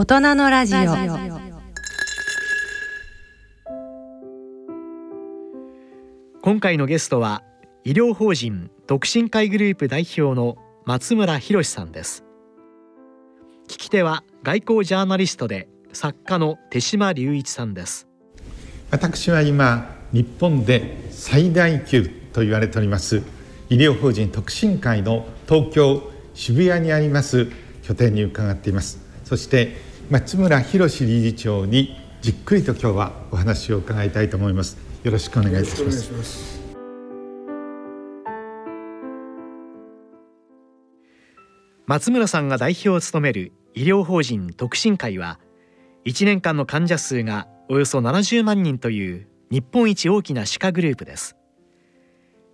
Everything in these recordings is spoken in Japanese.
大人のラジオ。今回のゲストは医療法人独身会グループ代表の松村博さんです。聞き手は外交ジャーナリストで作家の手島隆一さんです。私は今日本で最大級と言われております医療法人特進会の東京渋谷にあります拠点に伺っています。そして松村博理事長にじっくりと今日はお話を伺いたいと思います。よろしくお願いいたします。松村さんが代表を務める医療法人特進会は1年間の患者数がおよそ70万人という日本一大きな歯科グループです。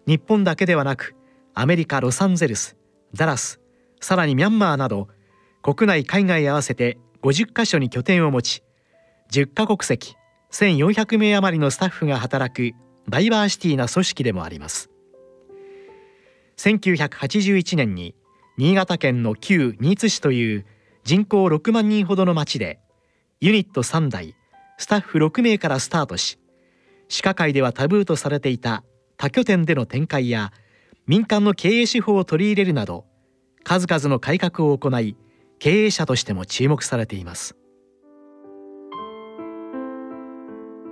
日本だけではなくアメリカ・ロサンゼルスダラスさらにミャンマーなど国内海外合わせて50カ所に拠点を持ち10カ国籍1400名余りのスタッフが働くダイバーシティな組織でもあります。1981年に新潟県の旧新津市という人口6万人ほどの町でユニット3台スタッフ6名からスタートし歯科界ではタブーとされていた多拠点での展開や民間の経営手法を取り入れるなど数々の改革を行い経営者としても注目されています。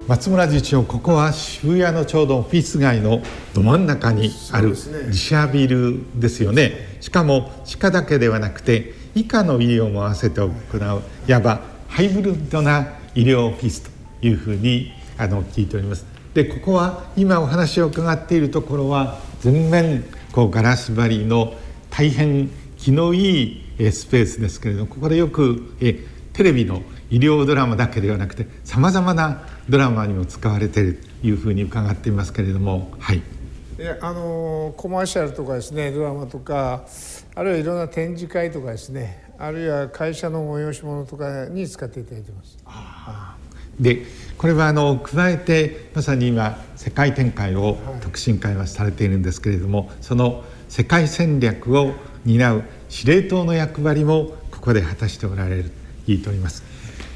松村次長ここは渋谷のちょうどオフィス街のど真ん中にある自社ビルですよね。しかも歯科だけではなくて以下の医療も合わせて行ういわばハイブリッドな医療オフィスというふうにあの聞いております。でここは今お話を伺っているところは全面こうガラス張りの大変気のいいスペースですけれどもここでよくえテレビの医療ドラマだけではなくてさまざまなドラマにも使われているというふうに伺っていますけれどもはい。あのコマーシャルとかですねドラマとかあるいはいろんな展示会とかですねあるいは会社の催し物とかに使っていただいてます。でこれはあの加えてまさに今世界展開を特進会はされているんですけれども、はい、その世界戦略を担う司令塔の役割もここで果たしておられると聞いております。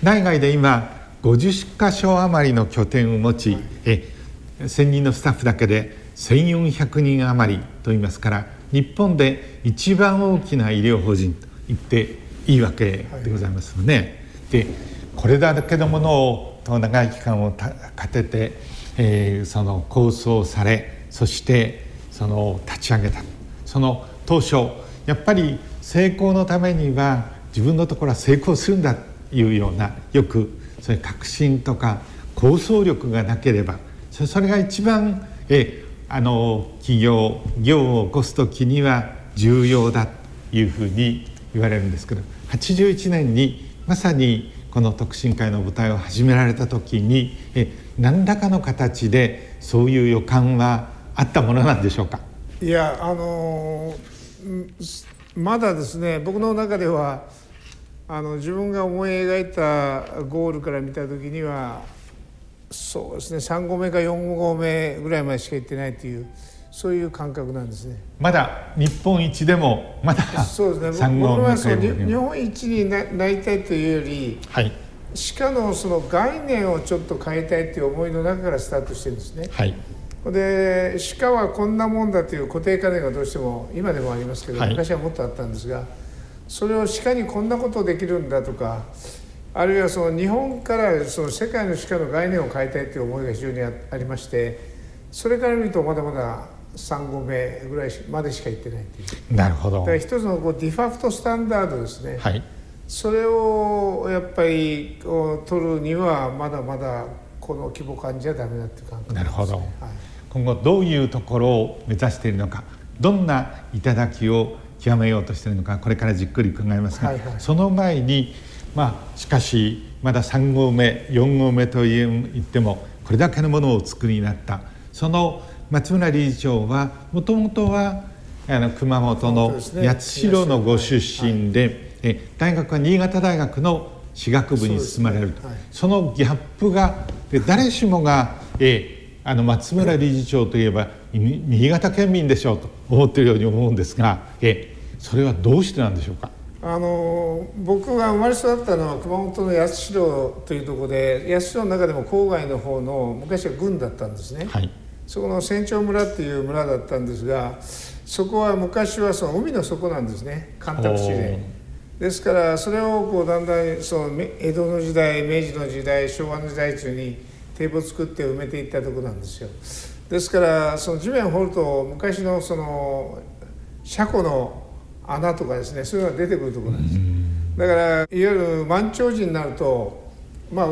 内外で今50か所余りの拠点を持ち、はい、え1000人のスタッフだけで1400人余りといいますから日本で一番大きな医療法人と言っていいわけでございますよね。はい、でこれだけのものを長い期間をかけて、えー、その構想されそしてその立ち上げたその当初やっぱり成功のためには自分のところは成功するんだというようなよくそういう確信とか構想力がなければそれが一番えあの企業業を起こす時には重要だというふうに言われるんですけど81年にまさにこの特進会の舞台を始められた時にえ何らかの形でそういう予感はあったものなんでしょうか？いやあのまだですね僕の中ではあの自分が思い描いたゴールから見た時にはそうですね3合目か4合目ぐらいまでしか行ってないというそういう感覚なんですね。まだ日本一でもまだそうですね。僕はそう日本一にななりたいというより、はい、鹿のその概念をちょっと変えたいという思いの中からスタートしてるんですね。はいで鹿はこんなもんだという固定観念がどうしても今でもありますけど、はい、昔はもっとあったんですがそれを鹿にこんなことできるんだとかあるいはその日本からその世界の鹿の概念を変えたいという思いが非常にありましてそれから見るとまだまだ3合目ぐらいまでしか行ってないという。なるほど。だから一つのこうディファクトスタンダードですね、はい、それをやっぱり取るにはまだまだこの規模感じゃダメだっていう感覚、ね、なるほど、はい、今後どういうところを目指しているのかどんな頂を極めようとしているのかこれからじっくり伺いますが、はいはい、その前にまあしかしまだ3合目4合目と言ってもこれだけのものをお作りになった。その松村理事長はもともとはあの熊本の八代のご出身で、え大学は新潟大学の歯学部に進まれると。そ,、のギャップが誰しもが、えあの松村理事長といえば新潟県民でしょうと思っているように思うんですが、えそれはどうしてなんでしょうか？あの僕が生まれ育ったのは熊本の八代というところで八代の中でも郊外の方の昔は軍だったんですね、はい、そこの船長村っていう村だったんですがそこは昔はその海の底なんですね。干拓地で。ですからそれをこうだんだんその江戸の時代明治の時代昭和の時代中に堤防を作って埋めていったところなんですよ。ですからその地面を掘ると昔のその車庫の穴とかですねそういうのが出てくるところなんです。だからいわゆる満潮時になるとまあ、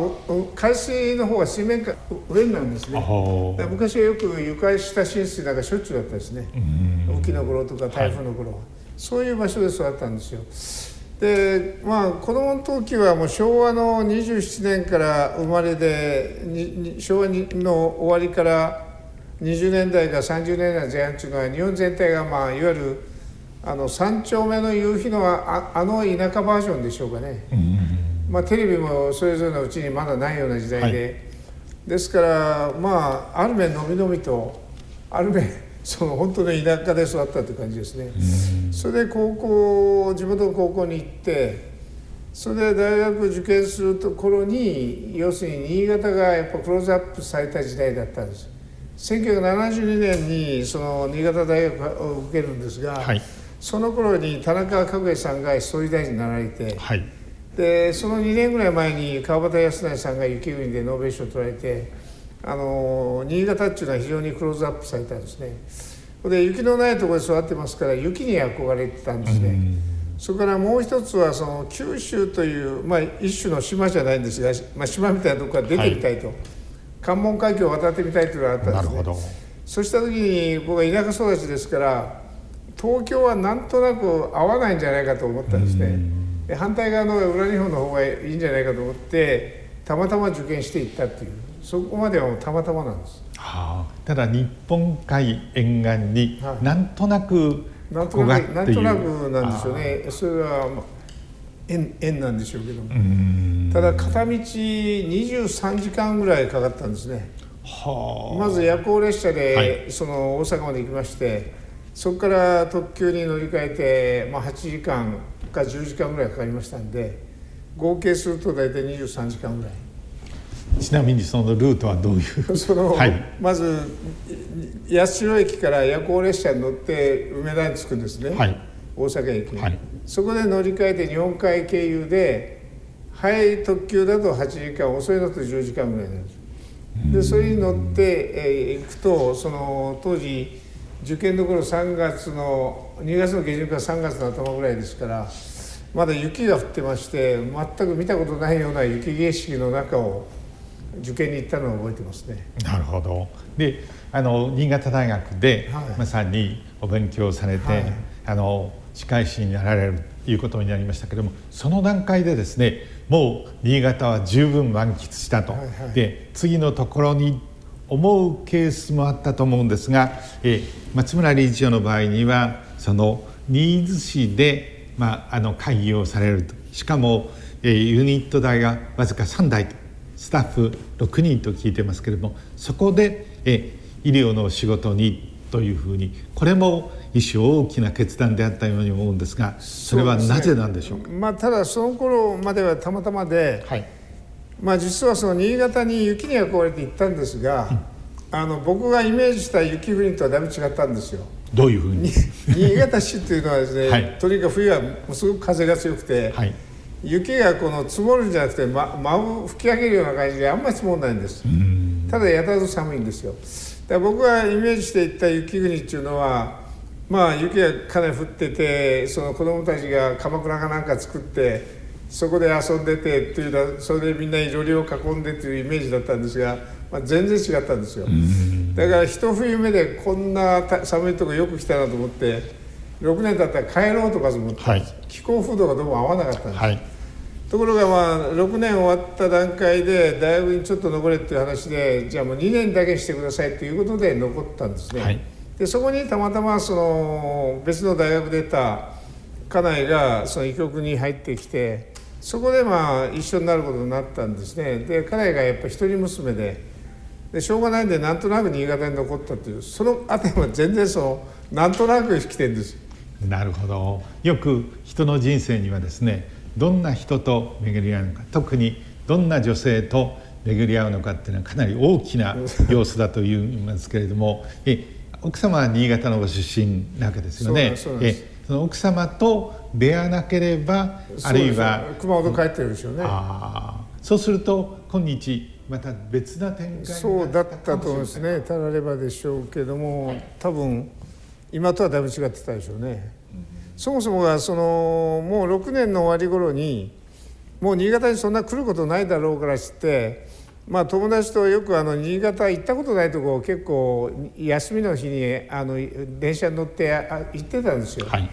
海水の方が水面下上になるんですね。昔は。よく床下浸水なんかしょっちゅうだったですね。雨季の頃とか台風の頃、はい、そういう場所で育ったんですよでまあ子供の時はもう昭和の27年から生まれで昭和の終わりから20年代か30年代前半というのは日本全体がまあいわゆるあの3丁目の夕日のああの田舎バージョンでしょうかね、まあ、テレビもそれぞれのうちにまだないような時代で、はい、ですからまあある面のびのびとある面その本当に田舎で育ったという感じですね。それで高校地元の高校に行ってそれで大学受験するところに要するに新潟がやっぱクローズアップされた時代だったんです。1972年にその新潟大学を受けるんですが、はい、その頃に田中角栄さんが総理大臣になられて、はい、でその2年ぐらい前に川端康成さんが雪国でノーベル賞を取られてあの新潟っていうのは非常にクローズアップされたんですね。で雪のないところで育ってますから雪に憧れてたんですね。それからもう一つはその九州という、まあ、一種の島じゃないんですが、まあ、島みたいなとこから出てみたいと。はい。関門海峡を渡ってみたいというのがあったんですね。そうした時に僕は田舎育ちですから東京はなんとなく合わないんじゃないかと思ったんですね。で反対側の裏日本の方がいいんじゃないかと思ってたまたま受験していったっていうそこまではたまたまなんです、はあ、ただ日本海沿岸になんとなく、はい、なんとなくなんとなくなんですよね。それは円円なんでしょうけども。ただ片道23時間ぐらいかかったんですね。まず夜行列車で、その大阪まで行きましてそこから特急に乗り換えて、まあ、8時間か10時間ぐらいかかりましたんで合計すると大体23時間ぐらいちなみにそのルートはどういう？その、はい、まず八代駅から夜行列車に乗って梅田に着くんですね、はい、大阪駅に、はい、そこで乗り換えて日本海経由で早い特急だと8時間遅いのと10時間ぐらいなんです。でそれに乗って、えー、行くとその当時受験の頃3月の2月の下旬から3月の頭ぐらいですからまだ雪が降ってまして全く見たことないような雪景色の中を受験に行ったのを覚えてますね。なるほど。であの新潟大学で、はい、まさにお勉強されて、はい、あの歯科医師になられるということになりましたけれどもその段階でですねもう新潟は十分満喫したと、はいはい、で次のところに思うケースもあったと思うんですが、え松村理事長の場合にはその新津市で、まあ、あの会議をされると。しかも、えユニット代がわずか3台とスタッフ6人と聞いてますけれどもそこで、え医療の仕事にというふうにこれも一種大きな決断であったように思うんですがそれはなぜなんでしょうか、ね、まあ、ただその頃まではたまたまで、はい、まあ、実はその新潟に雪に憧れて行ったんですが、うん、あの僕がイメージした雪国とはだいぶ違ったんですよ。どういうふうに？新潟市っていうのはですね、はい、とにかく冬はすごく風が強くて、はい、雪がこの積もるんじゃなくて、ま、舞う吹き上げるような感じであんまり積もらないんです。ただやたらと寒いんですよ。だ僕がイメージしていった雪国っていうのはまあ雪がかなり降っててその子供たちが鎌倉かなんか作ってそこで遊んでてっていうそれでみんなに料理を囲んでっていうイメージだったんですが、まあ、全然違ったんですよ。だから一冬目でこんな寒いとこよく来たなと思って6年経ったら帰ろうとかと思って、はい、気候風土がどうも合わなかったんです、はい、ところがまあ6年終わった段階で大学にちょっと残れっていう話でじゃあもう2年だけしてくださいということで残ったんですね、はい。でそこにたまたまその別の大学出た家内がその医局に入ってきてそこでまあ一緒になることになったんですね。で家内がやっぱ一人娘ででしょうがないんでなんとなく新潟に残ったというそのあたりは全然そうなんとなく来てるんです。なるほど。よく人の人生にはですねどんな人と巡り合うのか特にどんな女性と巡り合うのかっていうのはかなり大きな要素だと言いますけれどもえ奥様は新潟のご出身なわけですよね。えその奥様と出会わなければあるいは熊本帰ってるでしょうね。そうすると今日また別な展開そうだったと思いますねたらればでしょうけども多分今とはだいぶ違ってたでしょうね。そもそもがそのもう6年の終わり頃にもう新潟にそんな来ることないだろうからしてまあ友達とよくあの新潟行ったことないとこ結構休みの日にあの電車に乗って行ってたんですよ。はい、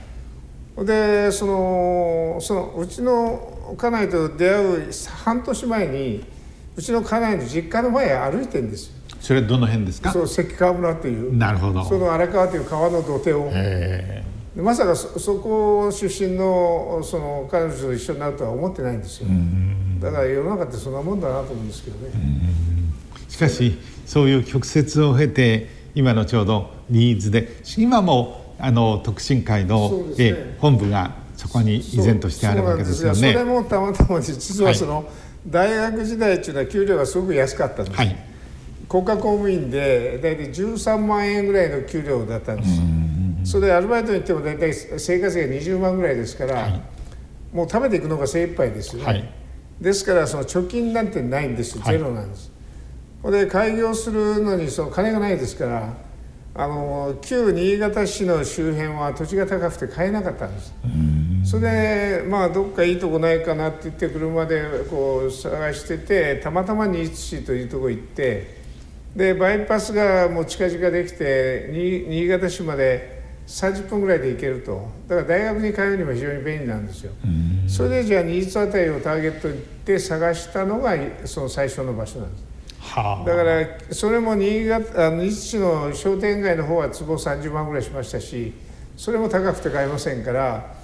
でそのそのうちの家内と出会う半年前にうちの家内の実家の前歩いてんですよ。それどの辺ですか？そう関川村っていう。なるほど。その荒川という川の土手をまさかそそこ出身のその彼女と一緒になるとは思ってないんですよ。だから世の中ってそんなもんだなと思うんですけどね。しかしそういう曲折を経て今のちょうどニーズで今もあの特進会の、ね、え本部がそこに依然としてあるわけですよね。それもたまたま実はその、はい、大学時代っていうのは給料がすごく安かったんです、はい、国家公務員で大体13万円ぐらいの給料だったんです、それでアルバイトに行っても大体生活費が20万ぐらいですから、はい、もう食べていくのが精一杯ですよね、はい、ですからその貯金なんてないんですゼロなんです、はい、で開業するのにその金がないですからあの旧新潟市の周辺は土地が高くて買えなかったんです。それでまあどっかいいとこないかなって言って車でこう探しててたまたま新津市というとこ行ってでバイパスがもう近々できて新潟市まで30分ぐらいで行けると。だから大学に通うにも非常に便利なんですよ。それでじゃあ新津辺りをターゲットで探したのがその最初の場所なんです。はあ、だからそれも新潟あの新津市の商店街の方は坪30万ぐらいしましたしそれも高くて買えませんから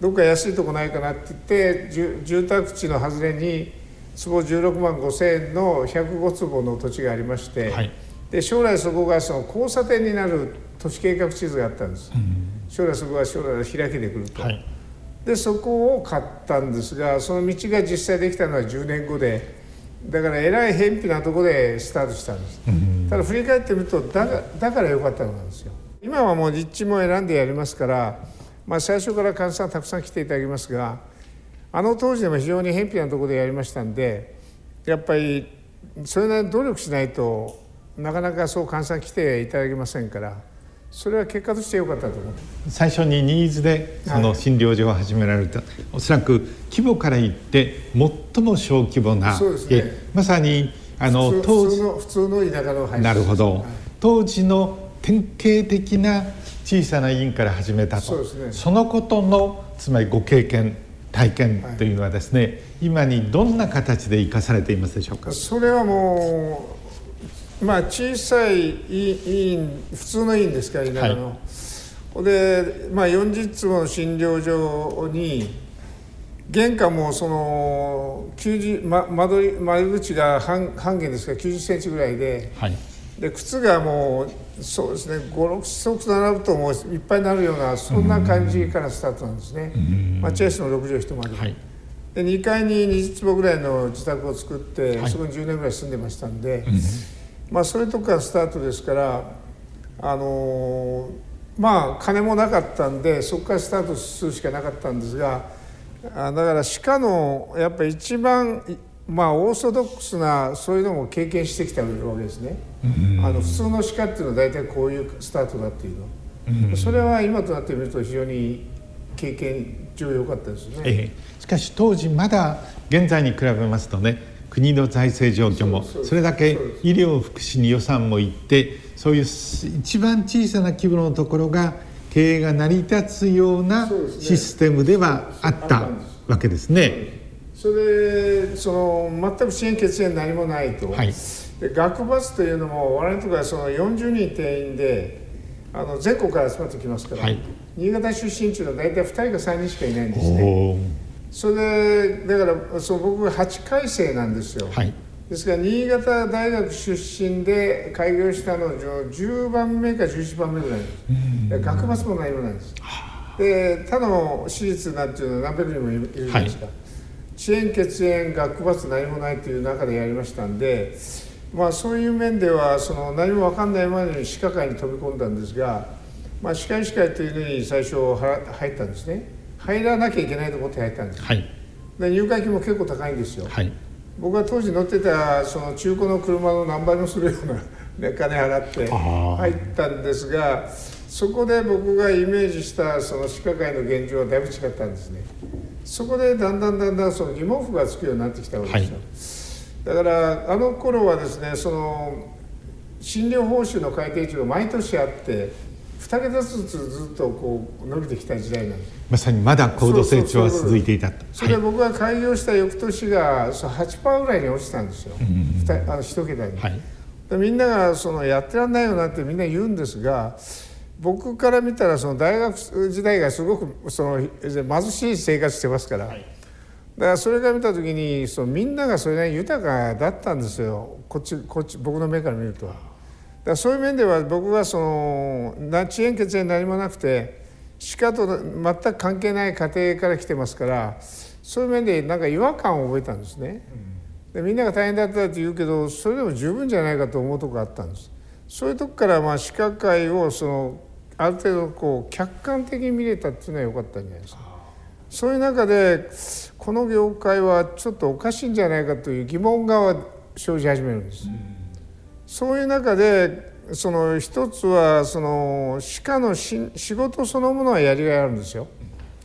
どっか安いとこないかなって言って住宅地の外れに坪16万5千円の105坪の土地がありまして、はい、で将来そこがその交差点になる都市計画地図があったんです、うん、将来そこが将来開けてくると、はい、でそこを買ったんですがその道が実際できたのは10年後でだからえらい偏僻なところでスタートしたんです、うん、ただ振り返ってみるとだだからよかったのなんですよ。今はもう立地も選んでやりますから、まあ、最初から患者さんたくさん来ていただきますがあの当時でも非常に偏僻なところでやりましたんでやっぱりそれなりに努力しないとなかなかそう患者さん来ていただけませんから。それは結果として良かったと思う最初にニーズでその診療所を始められた、はい、おそらく規模から言って最も小規模なそうですね。まさにあの当時普通の田舎のなるほど、はい、当時の典型的な小さな医院から始めたと。そ,、ね、そのことのつまりご経験体験というのはですね、はい、今にどんな形で生かされていますでしょうか？それはもうまあ小さい医院普通の医院ですから田舎の、はい、で、まあ、40坪の診療所に玄関もその90、ま、窓窓口が半半径ですから90センチぐらいで。はい、で靴がもうそうですね56足並ぶともういっぱいになるようなそんな感じからスタートなんですね。待合室の6畳一間で。はい。で2階に20坪ぐらいの自宅を作って、はい、そこに10年ぐらい住んでましたんで、うんまあ、それとかスタートですからあのまあ金もなかったんでそこからスタートするしかなかったんですがだから歯科のやっぱり一番まあオーソドックスなそういうのも経験してきたわけですね。あの普通の歯科っていうのは大体こういうスタートだっていうの。それは今となってみると非常に経験上良かったですね。ええ、しかし当時まだ現在に比べますとね国の財政状況もそれだけ医療福祉に予算もいってそういう一番小さな規模のところが経営が成り立つようなシステムではあったわけですね。それその全く支援血縁何もないと、はい、で学バスというのも我々のところはその40人定員であの全国から集まってきますから、はい、新潟出身中の大体2人か3人しかいないんですね。それでだからそう僕が8回生なんですよ、はい、ですから新潟大学出身で開業したの10番目か11番目ぐらい。です、学バスも何もないです。で他の手術なんていうのは何百人もいるんですか、はい、遅延血炎学罰何もないという中でやりましたんでまあそういう面ではその何も分かんないまでに歯科会に飛び込んだんですが、まあ、歯科医師会というのに最初入ったんですね入らなきゃいけないと思って入ったんです、はい、で入会金も結構高いんですよ、はい、僕が当時乗ってたその中古の車の何倍もするような金払って入ったんですがそこで僕がイメージしたその歯科界の現状はだいぶ違ったんですね。そこでだんだんだんだんその疑問符がつくようになってきたわけですよ、はい、だからあの頃はですねその診療報酬の改定値が毎年あって2桁ずつずっとこう伸びてきた時代なんです。まさにまだ高度成長は続いていたと。それで僕が開業した翌年が8%ぐらいに落ちたんですよ、うん、あの1桁に、はい、みんながそのやってらんないよなってみんな言うんですが僕から見たらその大学時代がすごくその貧しい生活してますから、はい、だからそれから見た時にそのみんながそれなりに豊かだったんですよ。こっちこっち僕の目から見ると。だからそういう面では僕はその遅延血縁何もなくて歯科と全く関係ない家庭から来てますからそういう面でなんか違和感を覚えたんですね。でみんなが大変だったって言うけどそれでも十分じゃないかと思うとこがあったんです。そういうとこからまあ歯科会をそのある程度こう客観的に見れたっていうのは良かったんじゃないですか。そういう中でこの業界はちょっとおかしいんじゃないかという疑問が生じ始めるんです。そういう中でその一つはその歯科のし仕事そのものはやりがいあるんですよ。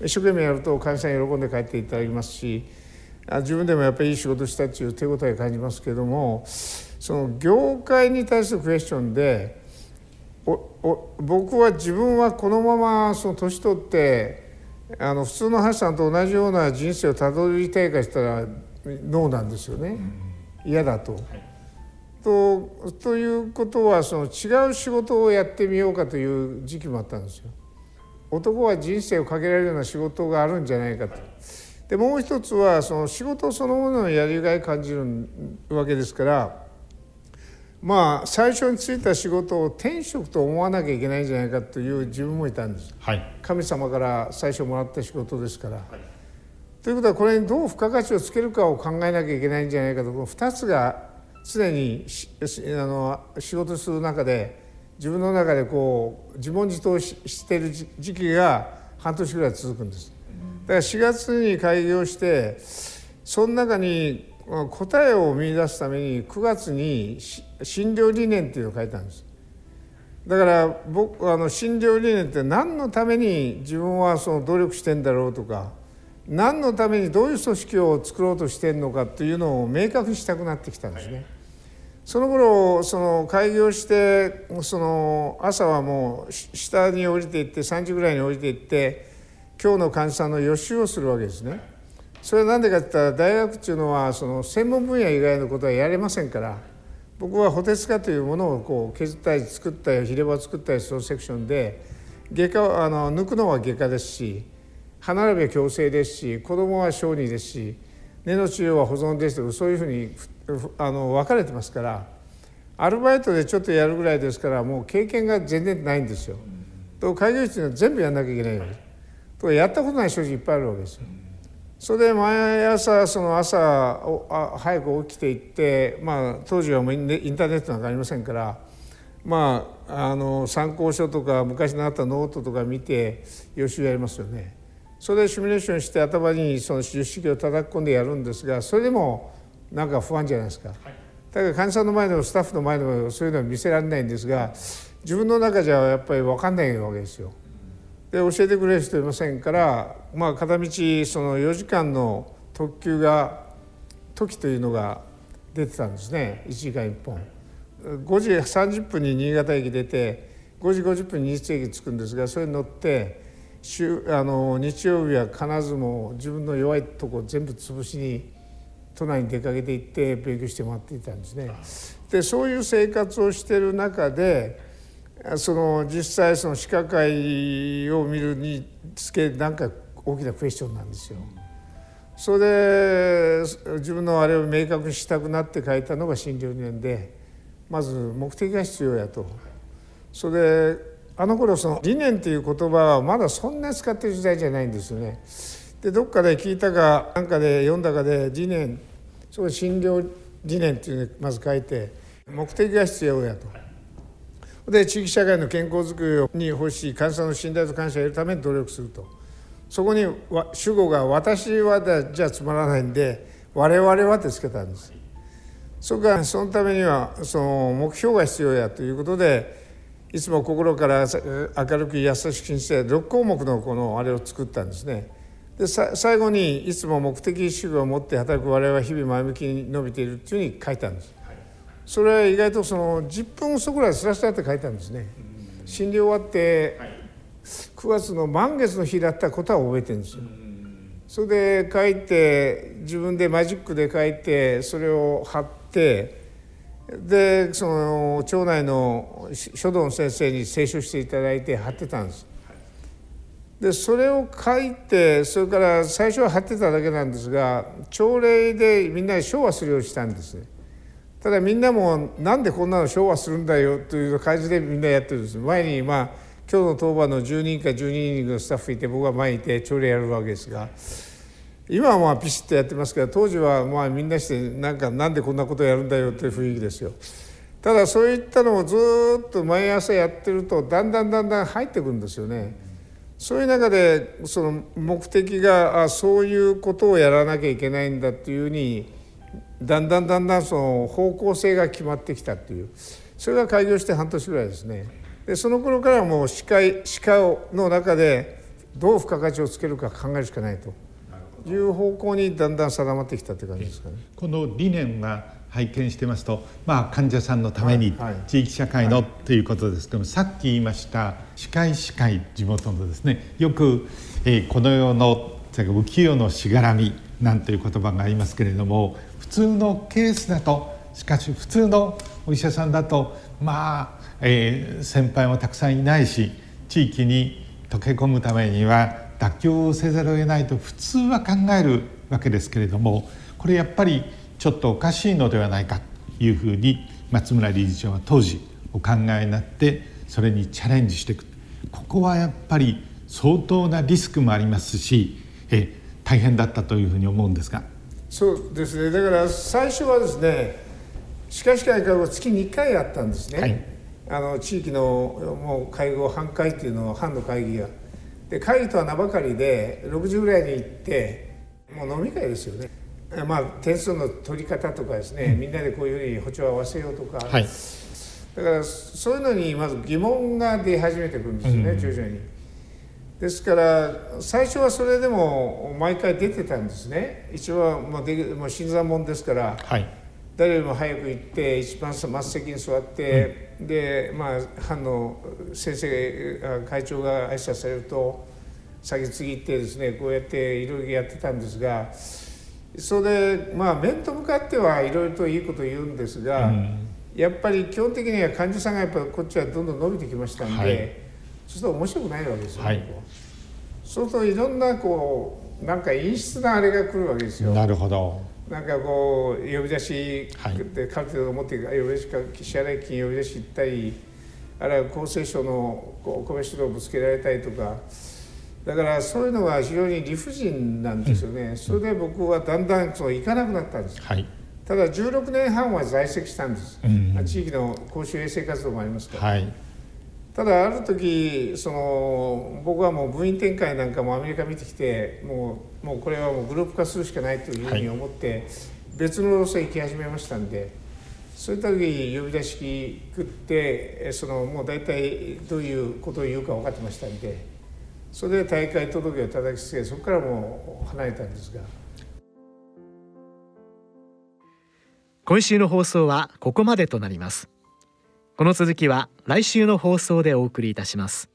一生懸命やると患者さん喜んで帰っていただきますし自分でもやっぱりいい仕事したっていう手応え感じますけどもその業界に対するクエスチョンでおお僕は自分はこのままその年取ってあの普通のハさんと同じような人生をたどりたいかしたらノーなんですよね、嫌だと。はい、とということはその違う仕事をやってみようかという時期もあったんですよ。男は人生をかけられるような仕事があるんじゃないかと。でもう一つはその仕事そのもののやりがい感じるわけですからまあ最初に就いた仕事を天職と思わなきゃいけないんじゃないかという自分もいたんです、はい、神様から最初もらった仕事ですから。はい、ということはこれにどう付加価値をつけるかを考えなきゃいけないんじゃないかとこの2つが常にあの仕事する中で自分の中でこう自問自答してる時期が半年ぐらい続くんです。だから4月に開業してその中に答えを見出すために9月に診療理念っていうのを書いたんですだから僕あの診療理念って何のために自分はその努力してんだろうとか何のためにどういう組織を作ろうとしてんのかっていうのを明確にしたくなってきたんですね。その頃その開業してその朝はもう下に降りていって3時ぐらいに降りていって今日の患者さんの予習をするわけですね。それは何でかって言ったら大学っていうのはその専門分野以外のことはやれませんから僕は補鉄科というものをこう削ったり作ったり入れ歯を作ったりするセクションで外科あの抜くのは外科ですし歯並びは矯正ですし子供は小児ですし根の治療は保存ですとかそういうふうにあの分かれてますからアルバイトでちょっとやるぐらいですからもう経験が全然ないんですよ。と開業医っていうのは全部やんなきゃいけないわけです。とやったことない人いっぱいあるわけですよ。それで毎朝その朝早く起きていって、まあ、当時はもうインターネットなんかありませんからまああの参考書とか昔のあったノートとか見て予習やりますよね。それでシミュレーションして頭にその術式を叩き込んでやるんですがそれでもなんか不安じゃないですか。だから患者さんの前でもスタッフの前でもそういうのは見せられないんですが自分の中じゃやっぱり分かんないわけですよ。で教えてくれる人いませんから、まあ、片道その4時間の特急が時というのが出てたんですね1時間1本。5時30分に新潟駅出て5時50分に日駅着くんですがそれに乗って週あの日曜日は必ずも自分の弱いとこ全部潰しに都内に出かけていって勉強してもらっていたんですね。でそういう生活をしてる中でその実際その歯科会を見るにつけなんか大きなクエスチョンなんですよ。それで自分のあれを明確にしたくなって書いたのが診療理念でまず目的が必要やと。それであの頃その理念という言葉はまだそんなに使ってる時代じゃないんですよね。でどっかで聞いたかなんかで読んだかで理念そう診療理念っていうのをまず書いて目的が必要やと。で地域社会の健康づくりに欲しい患者さんの信頼と感謝を得るために努力するとそこに主語が「私は」じゃつまらないんで「我々は」ってつけたんですそれからそのためにはその目標が必要やということでいつも心から明るく優しく信じて6項目のこのあれを作ったんですね。で最後にいつも目的主義を持って働く我々は日々前向きに伸びているっていうふうに書いたんです。それは意外とその10分遅ぐらいすらすらって書いたんですね。診療終わって9月の満月の日だったことは覚えてるんですよ。それで書いて自分でマジックで書いてそれを貼ってでその町内の書道の先生に清書していただいて貼ってたんです。でそれを書いてそれから最初は貼ってただけなんですが朝礼でみんなで唱和するようにしたんですね。ただみんなもなんでこんなの昭和するんだよという感じでみんなやってるんです。前にまあ今日の当番の10人か12人のスタッフいて僕は前にいて朝礼やるわけですが今はまあピシッとやってますけど当時はまあみんなしてなんかなんでこんなことやるんだよという雰囲気ですよ。ただそういったのをずっと毎朝やってるとだんだんだんだん入ってくるんですよね。そういう中でその目的があそういうことをやらなきゃいけないんだっていうふうにだんだんだんだんその方向性が決まってきたっていうそれが開業して半年ぐらいですねでその頃からもう歯科歯科の中でどう付加価値をつけるか考えるしかないという方向にだんだん定まってきたって感じですかね。この理念が拝見してますと、まあ、患者さんのために地域社会のということですけども、さっき言いました歯科医師会地元のですねよく、えー、この世の浮世のしがらみなんていう言葉がありますけれども通のケースだとしかし普通のお医者さんだとまあ、えー、先輩もたくさんいないし地域に溶け込むためには妥協をせざるを得ないと普通は考えるわけですけれどもこれやっぱりちょっとおかしいのではないかというふうに松村理事長は当時お考えになってそれにチャレンジしていく。ここはやっぱり相当なリスクもありますしえ大変だったというふうに思うんですが。そうですね。だから最初はですね歯科歯科医会は月に1回あったんですね、はい、あの地域のもう会合半会っていうのを班の会議がで会議とは名ばかりで6時ぐらいに行ってもう飲み会ですよね。まあ点数の取り方とかですね、うん、みんなでこういうふうに歩調を合わせようとか、はい、だからそういうのにまず疑問が出始めてくるんですよね、うん、徐々に。ですから最初はそれでも毎回出てたんですね。一応まあでもう新参者ですから、はい、誰よりも早く行って一番末席に座って、うん、でまあ班の先生会長が挨拶されると先次行ってですねこうやっていろいろやってたんですがそれでまあ面と向かってはいろいろといいこと言うんですが、うん、やっぱり基本的には患者さんがやっぱこっちはどんどん伸びてきましたんで。はい。そうすると面白くないわけですよ、はい、そうするといろんなこうなんか陰湿なあれが来るわけですよ。なるほどなんかこう呼び出しでカルテを持って呼び出しか支払い金呼び出し行ったりあるいは厚生省のお米指導をぶつけられたりとかだからそういうのが非常に理不尽なんですよね、うん、それで僕はだんだんそう行かなくなったんです、はい、ただ16年半は在籍したんです、うん、地域の公衆衛生活動もありますから、はいただある時その僕はもう部員展開なんかもアメリカ見てきてもうもうこれはもうグループ化するしかないというふうに思って、別の路線行き始めましたんでそういった時呼び出し聞ってそのもう大体どういうことを言うか分かってましたんでそれで大会届を叩きつけそこからもう離れたんですが。今週の放送はここまでとなります。この続きは来週の放送でお送りいたします。